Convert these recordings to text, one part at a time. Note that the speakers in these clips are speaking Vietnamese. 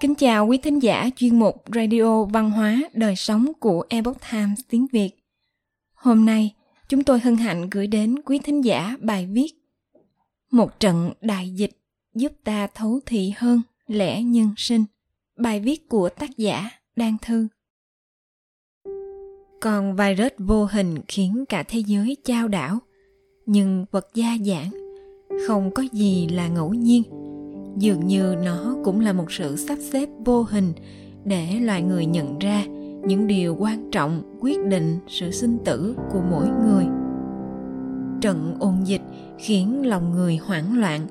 Kính chào quý thính giả chuyên mục Radio Văn hóa Đời sống của Epoch Times tiếng Việt. Hôm nay, chúng tôi hân hạnh gửi đến quý thính giả bài viết Một trận đại dịch giúp ta thấu thị hơn lẽ nhân sinh. Bài viết của tác giả Đan Thư. Còn virus vô hình khiến cả thế giới trao đảo, nhưng vật gia giản, không có gì là ngẫu nhiên – dường như nó cũng là một sự sắp xếp vô hình để loài người nhận ra những điều quan trọng quyết định sự sinh tử của mỗi người. Trận ôn dịch khiến lòng người hoảng loạn.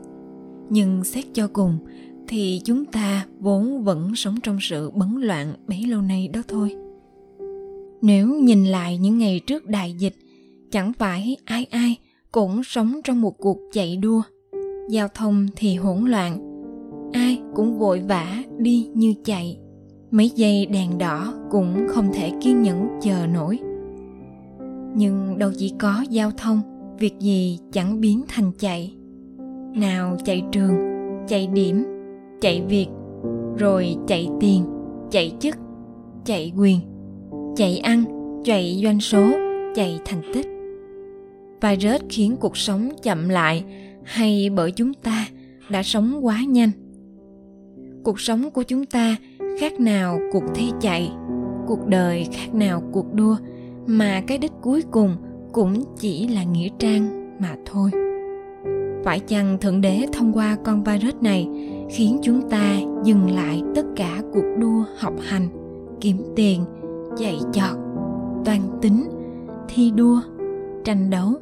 Nhưng xét cho cùng, thì chúng ta vốn vẫn sống trong sự bấn loạn bấy lâu nay đó thôi. Nếu nhìn lại những ngày trước đại dịch, chẳng phải ai ai cũng sống trong một cuộc chạy đua. Giao thông thì hỗn loạn ai cũng vội vã đi như chạy. Mấy giây đèn đỏ cũng không thể kiên nhẫn chờ nổi. Nhưng đâu chỉ có giao thông, việc gì chẳng biến thành chạy. Nào chạy trường, chạy điểm, chạy việc, rồi chạy tiền, chạy chức, chạy quyền, chạy ăn, chạy doanh số, chạy thành tích. Virus khiến cuộc sống chậm lại hay bởi chúng ta đã sống quá nhanh cuộc sống của chúng ta khác nào cuộc thi chạy, cuộc đời khác nào cuộc đua, mà cái đích cuối cùng cũng chỉ là nghĩa trang mà thôi. Phải chăng thượng đế thông qua con virus này khiến chúng ta dừng lại tất cả cuộc đua học hành, kiếm tiền chạy chọt, toan tính, thi đua, tranh đấu?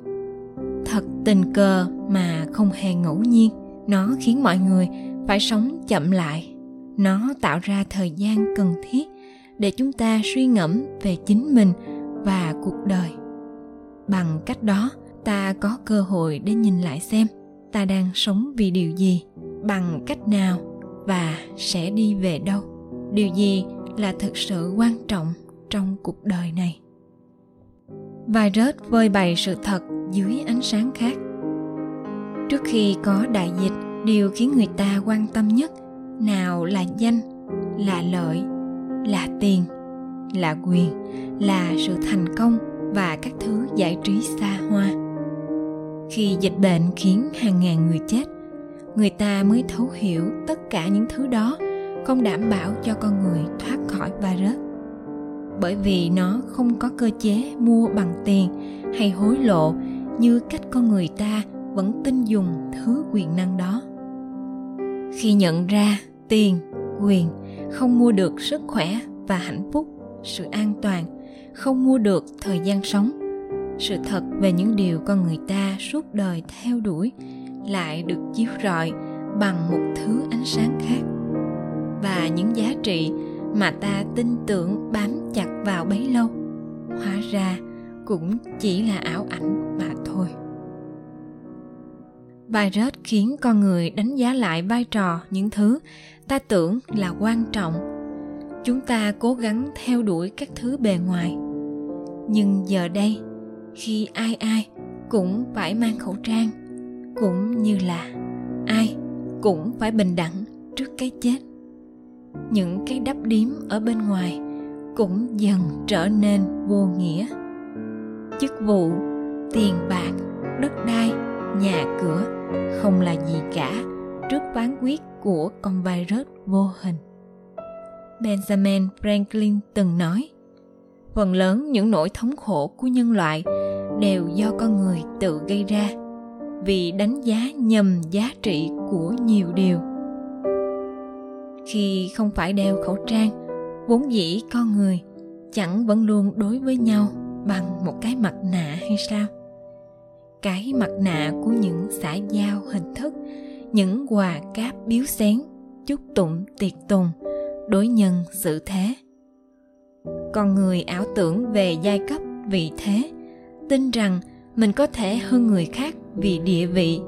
Thật tình cờ mà không hề ngẫu nhiên, nó khiến mọi người phải sống chậm lại. Nó tạo ra thời gian cần thiết để chúng ta suy ngẫm về chính mình và cuộc đời. Bằng cách đó, ta có cơ hội để nhìn lại xem ta đang sống vì điều gì, bằng cách nào và sẽ đi về đâu. Điều gì là thực sự quan trọng trong cuộc đời này? Virus vơi bày sự thật dưới ánh sáng khác. Trước khi có đại dịch điều khiến người ta quan tâm nhất, nào là danh, là lợi, là tiền, là quyền, là sự thành công và các thứ giải trí xa hoa. Khi dịch bệnh khiến hàng ngàn người chết, người ta mới thấu hiểu tất cả những thứ đó, không đảm bảo cho con người thoát khỏi virus. Bởi vì nó không có cơ chế mua bằng tiền hay hối lộ như cách con người ta vẫn tin dùng thứ quyền năng đó khi nhận ra tiền, quyền, không mua được sức khỏe và hạnh phúc, sự an toàn, không mua được thời gian sống. Sự thật về những điều con người ta suốt đời theo đuổi lại được chiếu rọi bằng một thứ ánh sáng khác. Và những giá trị mà ta tin tưởng bám chặt vào bấy lâu, hóa ra cũng chỉ là ảo ảnh mà thôi virus khiến con người đánh giá lại vai trò những thứ ta tưởng là quan trọng. Chúng ta cố gắng theo đuổi các thứ bề ngoài. Nhưng giờ đây, khi ai ai cũng phải mang khẩu trang, cũng như là ai cũng phải bình đẳng trước cái chết. Những cái đắp điếm ở bên ngoài cũng dần trở nên vô nghĩa. Chức vụ, tiền bạc, đất đai nhà cửa không là gì cả trước phán quyết của con virus vô hình. Benjamin Franklin từng nói, phần lớn những nỗi thống khổ của nhân loại đều do con người tự gây ra vì đánh giá nhầm giá trị của nhiều điều. Khi không phải đeo khẩu trang, vốn dĩ con người chẳng vẫn luôn đối với nhau bằng một cái mặt nạ hay sao? Cái mặt nạ của những xã giao hình thức, những quà cáp biếu xén, chúc tụng tiệc tùng, đối nhân xử thế. Con người ảo tưởng về giai cấp, vị thế, tin rằng mình có thể hơn người khác vì địa vị,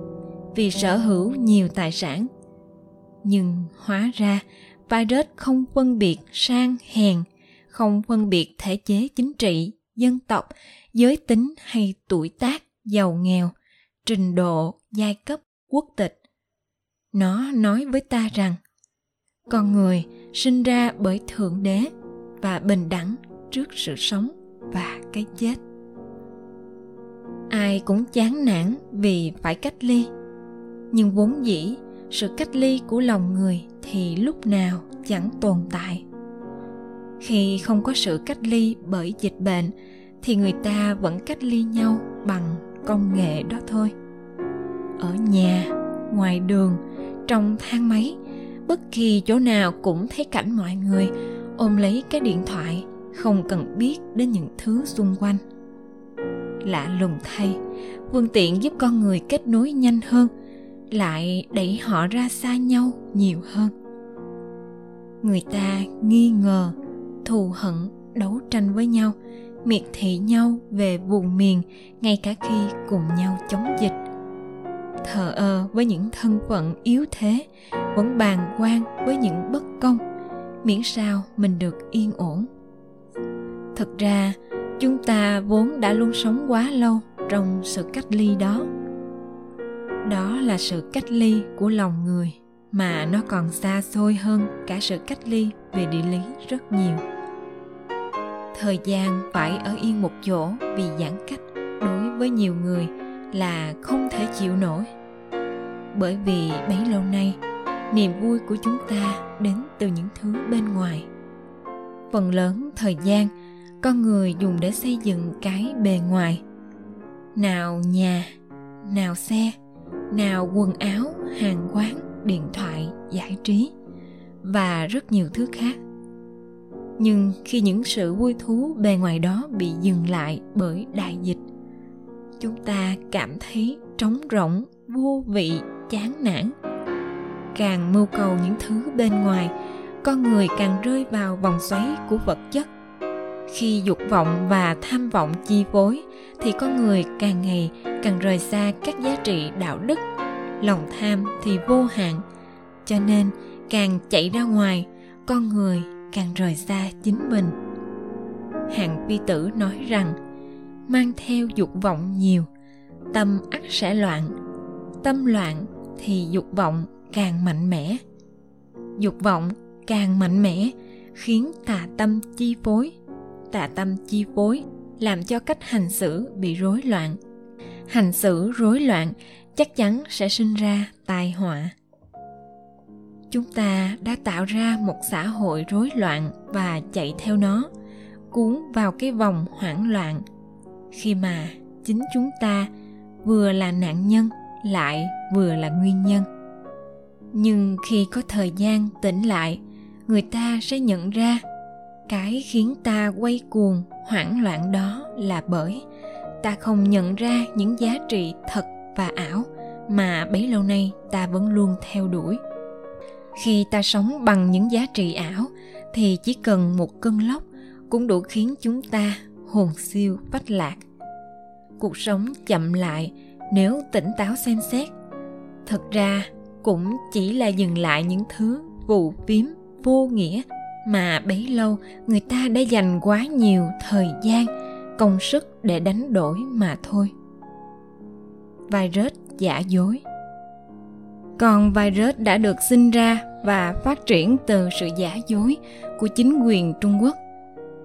vì sở hữu nhiều tài sản. Nhưng hóa ra virus không phân biệt sang hèn, không phân biệt thể chế chính trị, dân tộc, giới tính hay tuổi tác giàu nghèo, trình độ, giai cấp, quốc tịch. Nó nói với ta rằng, con người sinh ra bởi thượng đế và bình đẳng trước sự sống và cái chết. Ai cũng chán nản vì phải cách ly, nhưng vốn dĩ sự cách ly của lòng người thì lúc nào chẳng tồn tại. Khi không có sự cách ly bởi dịch bệnh, thì người ta vẫn cách ly nhau bằng công nghệ đó thôi. Ở nhà, ngoài đường, trong thang máy, bất kỳ chỗ nào cũng thấy cảnh mọi người ôm lấy cái điện thoại, không cần biết đến những thứ xung quanh. Lạ lùng thay, phương tiện giúp con người kết nối nhanh hơn, lại đẩy họ ra xa nhau nhiều hơn. Người ta nghi ngờ, thù hận, đấu tranh với nhau miệt thị nhau về vùng miền, ngay cả khi cùng nhau chống dịch. Thờ ơ với những thân phận yếu thế, vẫn bàng quan với những bất công, miễn sao mình được yên ổn. Thực ra, chúng ta vốn đã luôn sống quá lâu trong sự cách ly đó. Đó là sự cách ly của lòng người, mà nó còn xa xôi hơn cả sự cách ly về địa lý rất nhiều thời gian phải ở yên một chỗ vì giãn cách đối với nhiều người là không thể chịu nổi. Bởi vì bấy lâu nay, niềm vui của chúng ta đến từ những thứ bên ngoài. Phần lớn thời gian, con người dùng để xây dựng cái bề ngoài. Nào nhà, nào xe, nào quần áo, hàng quán, điện thoại, giải trí và rất nhiều thứ khác nhưng khi những sự vui thú bề ngoài đó bị dừng lại bởi đại dịch, chúng ta cảm thấy trống rỗng, vô vị, chán nản. Càng mưu cầu những thứ bên ngoài, con người càng rơi vào vòng xoáy của vật chất. Khi dục vọng và tham vọng chi phối, thì con người càng ngày càng rời xa các giá trị đạo đức, lòng tham thì vô hạn. Cho nên, càng chạy ra ngoài, con người càng rời xa chính mình. Hạng vi tử nói rằng, mang theo dục vọng nhiều, tâm ắt sẽ loạn, tâm loạn thì dục vọng càng mạnh mẽ. Dục vọng càng mạnh mẽ, khiến tà tâm chi phối. Tà tâm chi phối làm cho cách hành xử bị rối loạn. Hành xử rối loạn chắc chắn sẽ sinh ra tai họa chúng ta đã tạo ra một xã hội rối loạn và chạy theo nó, cuốn vào cái vòng hoảng loạn. Khi mà chính chúng ta vừa là nạn nhân lại vừa là nguyên nhân. Nhưng khi có thời gian tỉnh lại, người ta sẽ nhận ra cái khiến ta quay cuồng hoảng loạn đó là bởi ta không nhận ra những giá trị thật và ảo mà bấy lâu nay ta vẫn luôn theo đuổi khi ta sống bằng những giá trị ảo, thì chỉ cần một cơn lốc cũng đủ khiến chúng ta hồn siêu phách lạc. Cuộc sống chậm lại nếu tỉnh táo xem xét. Thật ra cũng chỉ là dừng lại những thứ vụ phiếm vô nghĩa mà bấy lâu người ta đã dành quá nhiều thời gian, công sức để đánh đổi mà thôi. Virus giả dối còn virus đã được sinh ra và phát triển từ sự giả dối của chính quyền Trung Quốc.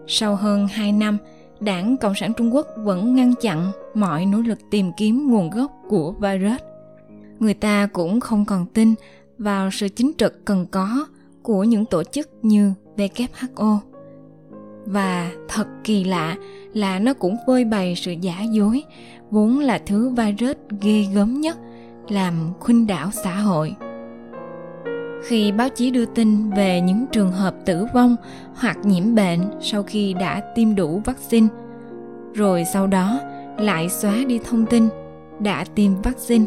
Sau hơn 2 năm, Đảng Cộng sản Trung Quốc vẫn ngăn chặn mọi nỗ lực tìm kiếm nguồn gốc của virus. Người ta cũng không còn tin vào sự chính trực cần có của những tổ chức như WHO. Và thật kỳ lạ là nó cũng phơi bày sự giả dối, vốn là thứ virus ghê gớm nhất, làm khuynh đảo xã hội. Khi báo chí đưa tin về những trường hợp tử vong hoặc nhiễm bệnh sau khi đã tiêm đủ vaccine, rồi sau đó lại xóa đi thông tin đã tiêm vaccine,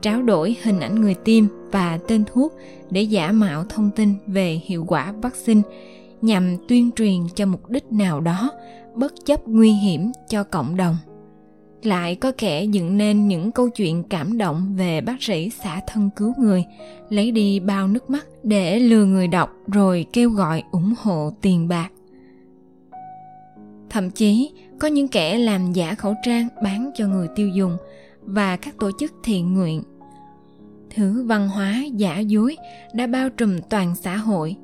tráo đổi hình ảnh người tiêm và tên thuốc để giả mạo thông tin về hiệu quả vaccine nhằm tuyên truyền cho mục đích nào đó bất chấp nguy hiểm cho cộng đồng lại có kẻ dựng nên những câu chuyện cảm động về bác sĩ xả thân cứu người, lấy đi bao nước mắt để lừa người đọc rồi kêu gọi ủng hộ tiền bạc. Thậm chí, có những kẻ làm giả khẩu trang bán cho người tiêu dùng và các tổ chức thiện nguyện. Thứ văn hóa giả dối đã bao trùm toàn xã hội.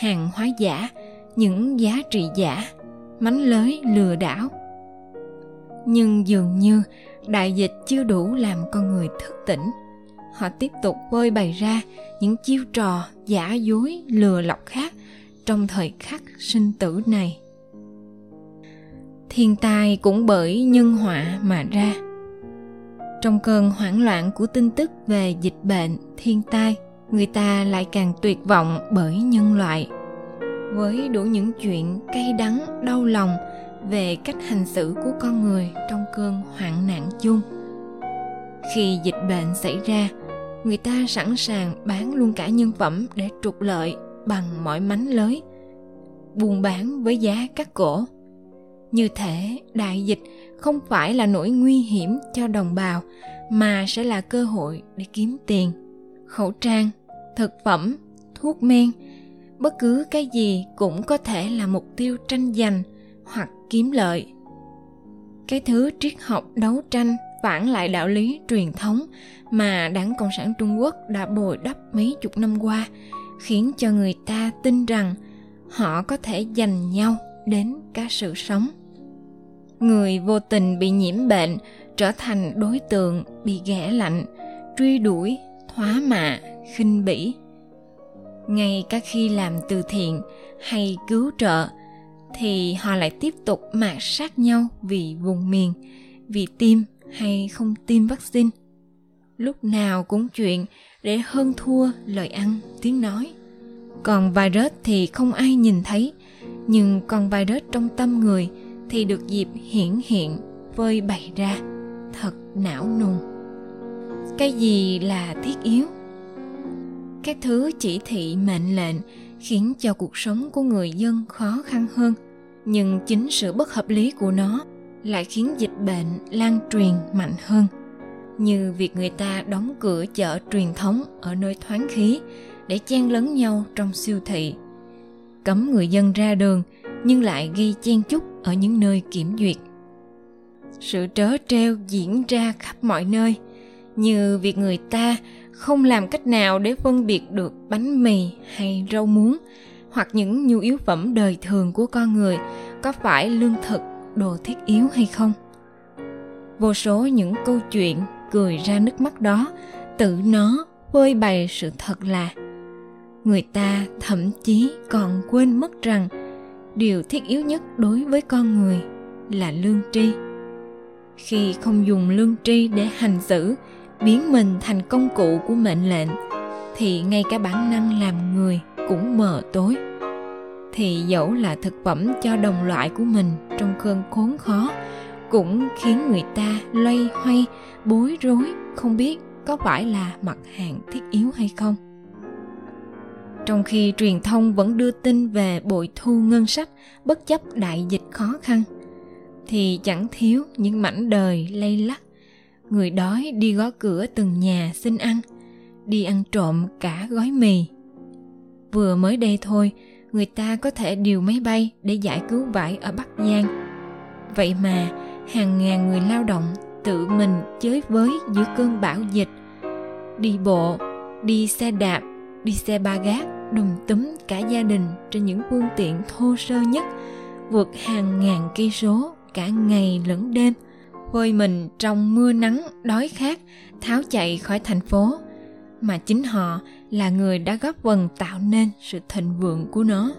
Hàng hóa giả, những giá trị giả, mánh lới lừa đảo nhưng dường như đại dịch chưa đủ làm con người thức tỉnh. Họ tiếp tục bơi bày ra những chiêu trò giả dối, lừa lọc khác trong thời khắc sinh tử này. Thiên tai cũng bởi nhân họa mà ra. Trong cơn hoảng loạn của tin tức về dịch bệnh thiên tai, người ta lại càng tuyệt vọng bởi nhân loại. Với đủ những chuyện cay đắng, đau lòng về cách hành xử của con người trong cơn hoạn nạn chung. Khi dịch bệnh xảy ra, người ta sẵn sàng bán luôn cả nhân phẩm để trục lợi bằng mọi mánh lới, buôn bán với giá cắt cổ. Như thể đại dịch không phải là nỗi nguy hiểm cho đồng bào, mà sẽ là cơ hội để kiếm tiền, khẩu trang, thực phẩm, thuốc men. Bất cứ cái gì cũng có thể là mục tiêu tranh giành hoặc kiếm lợi. Cái thứ triết học, đấu tranh, phản lại đạo lý, truyền thống mà đảng cộng sản trung quốc đã bồi đắp mấy chục năm qua khiến cho người ta tin rằng họ có thể giành nhau đến cả sự sống. Người vô tình bị nhiễm bệnh, trở thành đối tượng bị ghẻ lạnh, truy đuổi, thóa mạ, khinh bỉ. Ngay cả khi làm từ thiện hay cứu trợ thì họ lại tiếp tục mạt sát nhau vì vùng miền, vì tiêm hay không tiêm vaccine. Lúc nào cũng chuyện để hơn thua lời ăn tiếng nói. Còn virus thì không ai nhìn thấy, nhưng con virus trong tâm người thì được dịp hiển hiện vơi bày ra, thật não nùng. Cái gì là thiết yếu? Các thứ chỉ thị mệnh lệnh khiến cho cuộc sống của người dân khó khăn hơn nhưng chính sự bất hợp lý của nó lại khiến dịch bệnh lan truyền mạnh hơn. Như việc người ta đóng cửa chợ truyền thống ở nơi thoáng khí để chen lấn nhau trong siêu thị. Cấm người dân ra đường, nhưng lại gây chen chúc ở những nơi kiểm duyệt. Sự trớ trêu diễn ra khắp mọi nơi, như việc người ta không làm cách nào để phân biệt được bánh mì hay rau muống hoặc những nhu yếu phẩm đời thường của con người có phải lương thực, đồ thiết yếu hay không? Vô số những câu chuyện cười ra nước mắt đó, tự nó phơi bày sự thật là người ta thậm chí còn quên mất rằng điều thiết yếu nhất đối với con người là lương tri. Khi không dùng lương tri để hành xử, biến mình thành công cụ của mệnh lệnh, thì ngay cả bản năng làm người cũng mờ tối thì dẫu là thực phẩm cho đồng loại của mình trong cơn khốn khó, cũng khiến người ta loay hoay, bối rối, không biết có phải là mặt hàng thiết yếu hay không. Trong khi truyền thông vẫn đưa tin về bội thu ngân sách bất chấp đại dịch khó khăn, thì chẳng thiếu những mảnh đời lay lắc. Người đói đi gõ cửa từng nhà xin ăn, đi ăn trộm cả gói mì. Vừa mới đây thôi người ta có thể điều máy bay để giải cứu vải ở bắc giang. Vậy mà, hàng ngàn người lao động tự mình chới với giữa cơn bão dịch. Đi bộ, đi xe đạp, đi xe ba gác, đùm túm cả gia đình trên những phương tiện thô sơ nhất, vượt hàng ngàn cây số cả ngày lẫn đêm. Vơi mình trong mưa nắng, đói khát, tháo chạy khỏi thành phố. Mà chính họ là người đã góp phần tạo nên sự thịnh vượng của nó.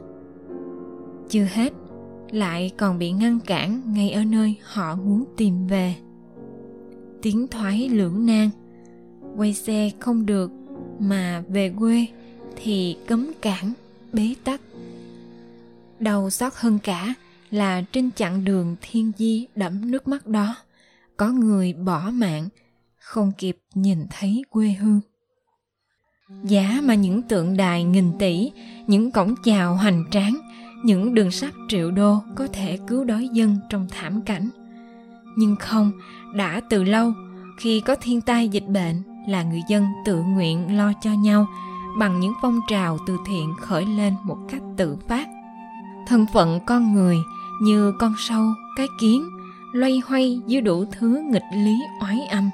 Chưa hết, lại còn bị ngăn cản ngay ở nơi họ muốn tìm về. Tiếng thoái lưỡng nan, quay xe không được mà về quê thì cấm cản, bế tắc. Đau xót hơn cả là trên chặng đường thiên di đẫm nước mắt đó, có người bỏ mạng, không kịp nhìn thấy quê hương giá mà những tượng đài nghìn tỷ, những cổng chào hoành tráng, những đường sắt triệu đô có thể cứu đói dân trong thảm cảnh. Nhưng không, đã từ lâu, khi có thiên tai dịch bệnh là người dân tự nguyện lo cho nhau bằng những phong trào từ thiện khởi lên một cách tự phát. Thân phận con người như con sâu, cái kiến, loay hoay dưới đủ thứ nghịch lý oái âm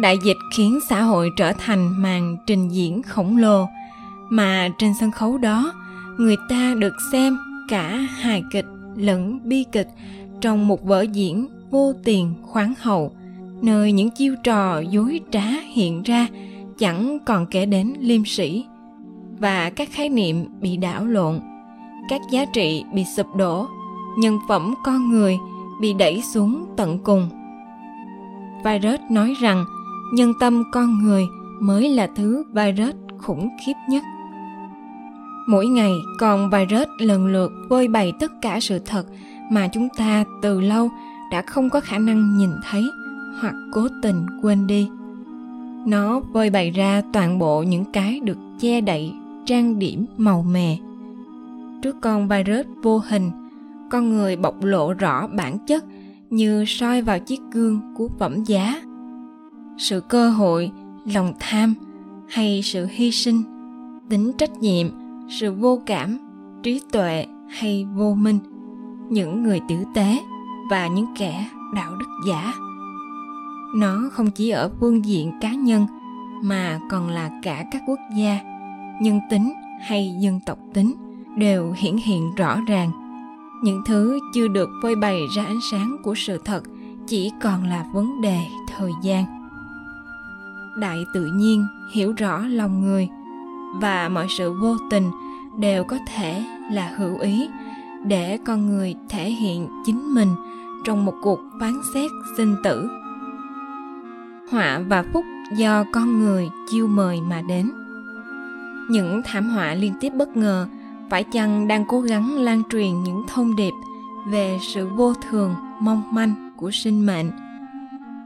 đại dịch khiến xã hội trở thành màn trình diễn khổng lồ, mà trên sân khấu đó, người ta được xem cả hài kịch lẫn bi kịch trong một vở diễn vô tiền khoáng hậu, nơi những chiêu trò dối trá hiện ra chẳng còn kể đến liêm sĩ và các khái niệm bị đảo lộn, các giá trị bị sụp đổ, nhân phẩm con người bị đẩy xuống tận cùng. Virus nói rằng nhân tâm con người mới là thứ virus khủng khiếp nhất. Mỗi ngày, con virus lần lượt vơi bày tất cả sự thật mà chúng ta từ lâu đã không có khả năng nhìn thấy hoặc cố tình quên đi. Nó vơi bày ra toàn bộ những cái được che đậy, trang điểm màu mè. Trước con virus vô hình, con người bộc lộ rõ bản chất như soi vào chiếc gương của phẩm giá sự cơ hội, lòng tham hay sự hy sinh, tính trách nhiệm, sự vô cảm, trí tuệ hay vô minh, những người tử tế và những kẻ đạo đức giả. Nó không chỉ ở phương diện cá nhân mà còn là cả các quốc gia, nhân tính hay dân tộc tính đều hiển hiện rõ ràng. Những thứ chưa được phơi bày ra ánh sáng của sự thật chỉ còn là vấn đề thời gian đại tự nhiên hiểu rõ lòng người. Và mọi sự vô tình đều có thể là hữu ý để con người thể hiện chính mình trong một cuộc phán xét sinh tử. Họa và phúc do con người chiêu mời mà đến. Những thảm họa liên tiếp bất ngờ, phải chăng đang cố gắng lan truyền những thông điệp về sự vô thường, mong manh của sinh mệnh?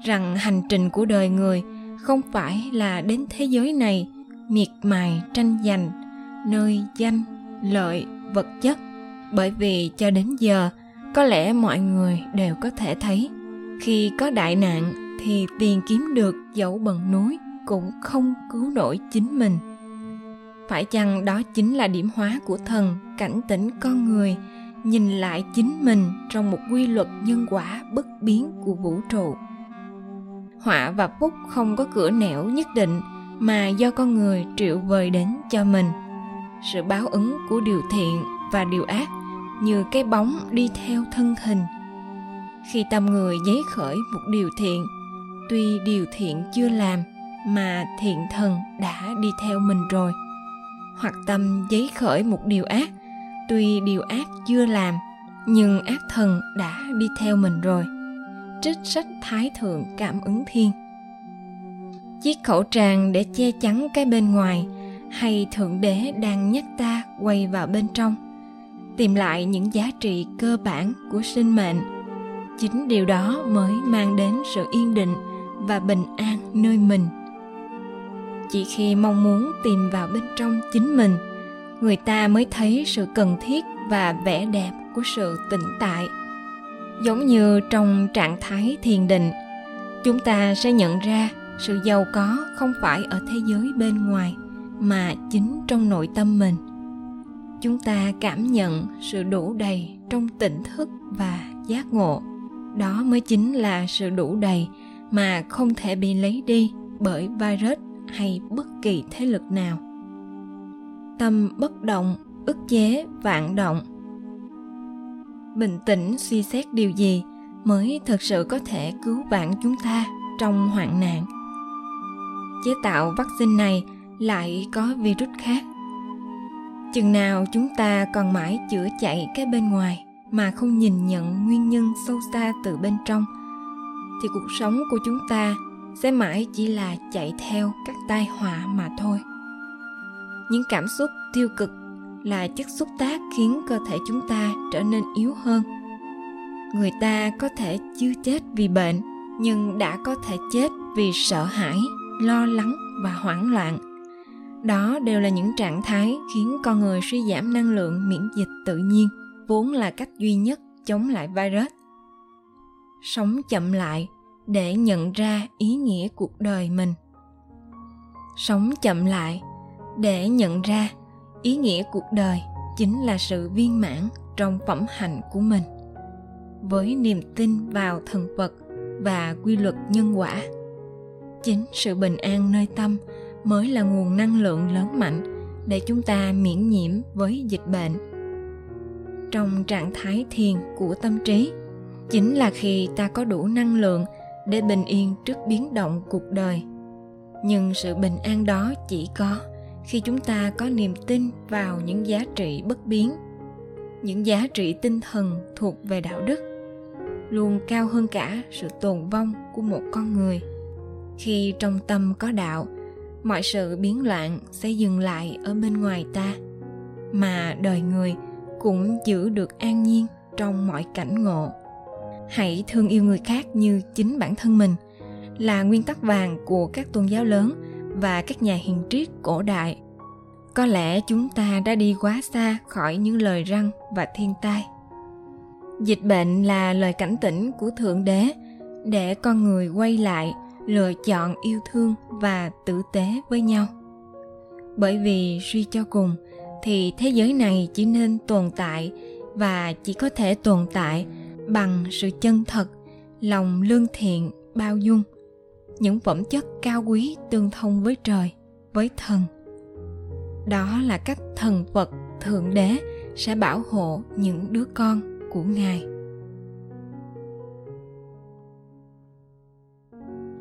Rằng hành trình của đời người không phải là đến thế giới này, miệt mài, tranh giành, nơi danh, lợi, vật chất. Bởi vì cho đến giờ, có lẽ mọi người đều có thể thấy, khi có đại nạn thì tiền kiếm được dẫu bần núi cũng không cứu nổi chính mình. Phải chăng đó chính là điểm hóa của thần cảnh tỉnh con người, nhìn lại chính mình trong một quy luật nhân quả bất biến của vũ trụ? Họa và phúc không có cửa nẻo nhất định mà do con người triệu vời đến cho mình. Sự báo ứng của điều thiện và điều ác như cái bóng đi theo thân hình. Khi tâm người giấy khởi một điều thiện, tuy điều thiện chưa làm mà thiện thần đã đi theo mình rồi. Hoặc tâm giấy khởi một điều ác, tuy điều ác chưa làm nhưng ác thần đã đi theo mình rồi trích sách thái thượng cảm ứng thiên. Chiếc khẩu trang để che chắn cái bên ngoài hay thượng đế đang nhắc ta quay vào bên trong, tìm lại những giá trị cơ bản của sinh mệnh. Chính điều đó mới mang đến sự yên định và bình an nơi mình. Chỉ khi mong muốn tìm vào bên trong chính mình, người ta mới thấy sự cần thiết và vẻ đẹp của sự tĩnh tại giống như trong trạng thái thiền định, chúng ta sẽ nhận ra sự giàu có không phải ở thế giới bên ngoài, mà chính trong nội tâm mình. Chúng ta cảm nhận sự đủ đầy trong tỉnh thức và giác ngộ. Đó mới chính là sự đủ đầy mà không thể bị lấy đi bởi virus hay bất kỳ thế lực nào. Tâm bất động, ức chế, vạn động bình tĩnh suy xét điều gì mới thực sự có thể cứu vãn chúng ta trong hoạn nạn. Chế tạo vaccine này lại có virus khác. Chừng nào chúng ta còn mãi chữa chạy cái bên ngoài mà không nhìn nhận nguyên nhân sâu xa từ bên trong, thì cuộc sống của chúng ta sẽ mãi chỉ là chạy theo các tai họa mà thôi. Những cảm xúc tiêu cực là chất xúc tác khiến cơ thể chúng ta trở nên yếu hơn. Người ta có thể chưa chết vì bệnh, nhưng đã có thể chết vì sợ hãi, lo lắng và hoảng loạn. Đó đều là những trạng thái khiến con người suy giảm năng lượng miễn dịch tự nhiên, vốn là cách duy nhất chống lại virus. Sống chậm lại để nhận ra ý nghĩa cuộc đời mình. Sống chậm lại để nhận ra ý nghĩa cuộc đời chính là sự viên mãn trong phẩm hạnh của mình. Với niềm tin vào thần vật và quy luật nhân quả, chính sự bình an nơi tâm mới là nguồn năng lượng lớn mạnh để chúng ta miễn nhiễm với dịch bệnh. Trong trạng thái thiền của tâm trí, chính là khi ta có đủ năng lượng để bình yên trước biến động cuộc đời. Nhưng sự bình an đó chỉ có khi chúng ta có niềm tin vào những giá trị bất biến, những giá trị tinh thần thuộc về đạo đức, luôn cao hơn cả sự tồn vong của một con người. Khi trong tâm có đạo, mọi sự biến loạn sẽ dừng lại ở bên ngoài ta, mà đời người cũng giữ được an nhiên trong mọi cảnh ngộ. Hãy thương yêu người khác như chính bản thân mình là nguyên tắc vàng của các tôn giáo lớn và các nhà hiền triết cổ đại. Có lẽ chúng ta đã đi quá xa khỏi những lời răng và thiên tai. Dịch bệnh là lời cảnh tỉnh của thượng đế để con người quay lại lựa chọn yêu thương và tử tế với nhau. Bởi vì suy cho cùng thì thế giới này chỉ nên tồn tại và chỉ có thể tồn tại bằng sự chân thật, lòng lương thiện, bao dung những phẩm chất cao quý tương thông với trời với thần đó là cách thần phật thượng đế sẽ bảo hộ những đứa con của ngài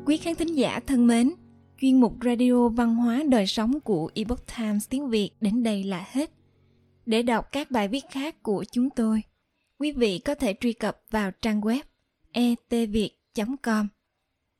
quý khán thính giả thân mến chuyên mục radio văn hóa đời sống của Epoch Times tiếng Việt đến đây là hết. Để đọc các bài viết khác của chúng tôi, quý vị có thể truy cập vào trang web etviet.com.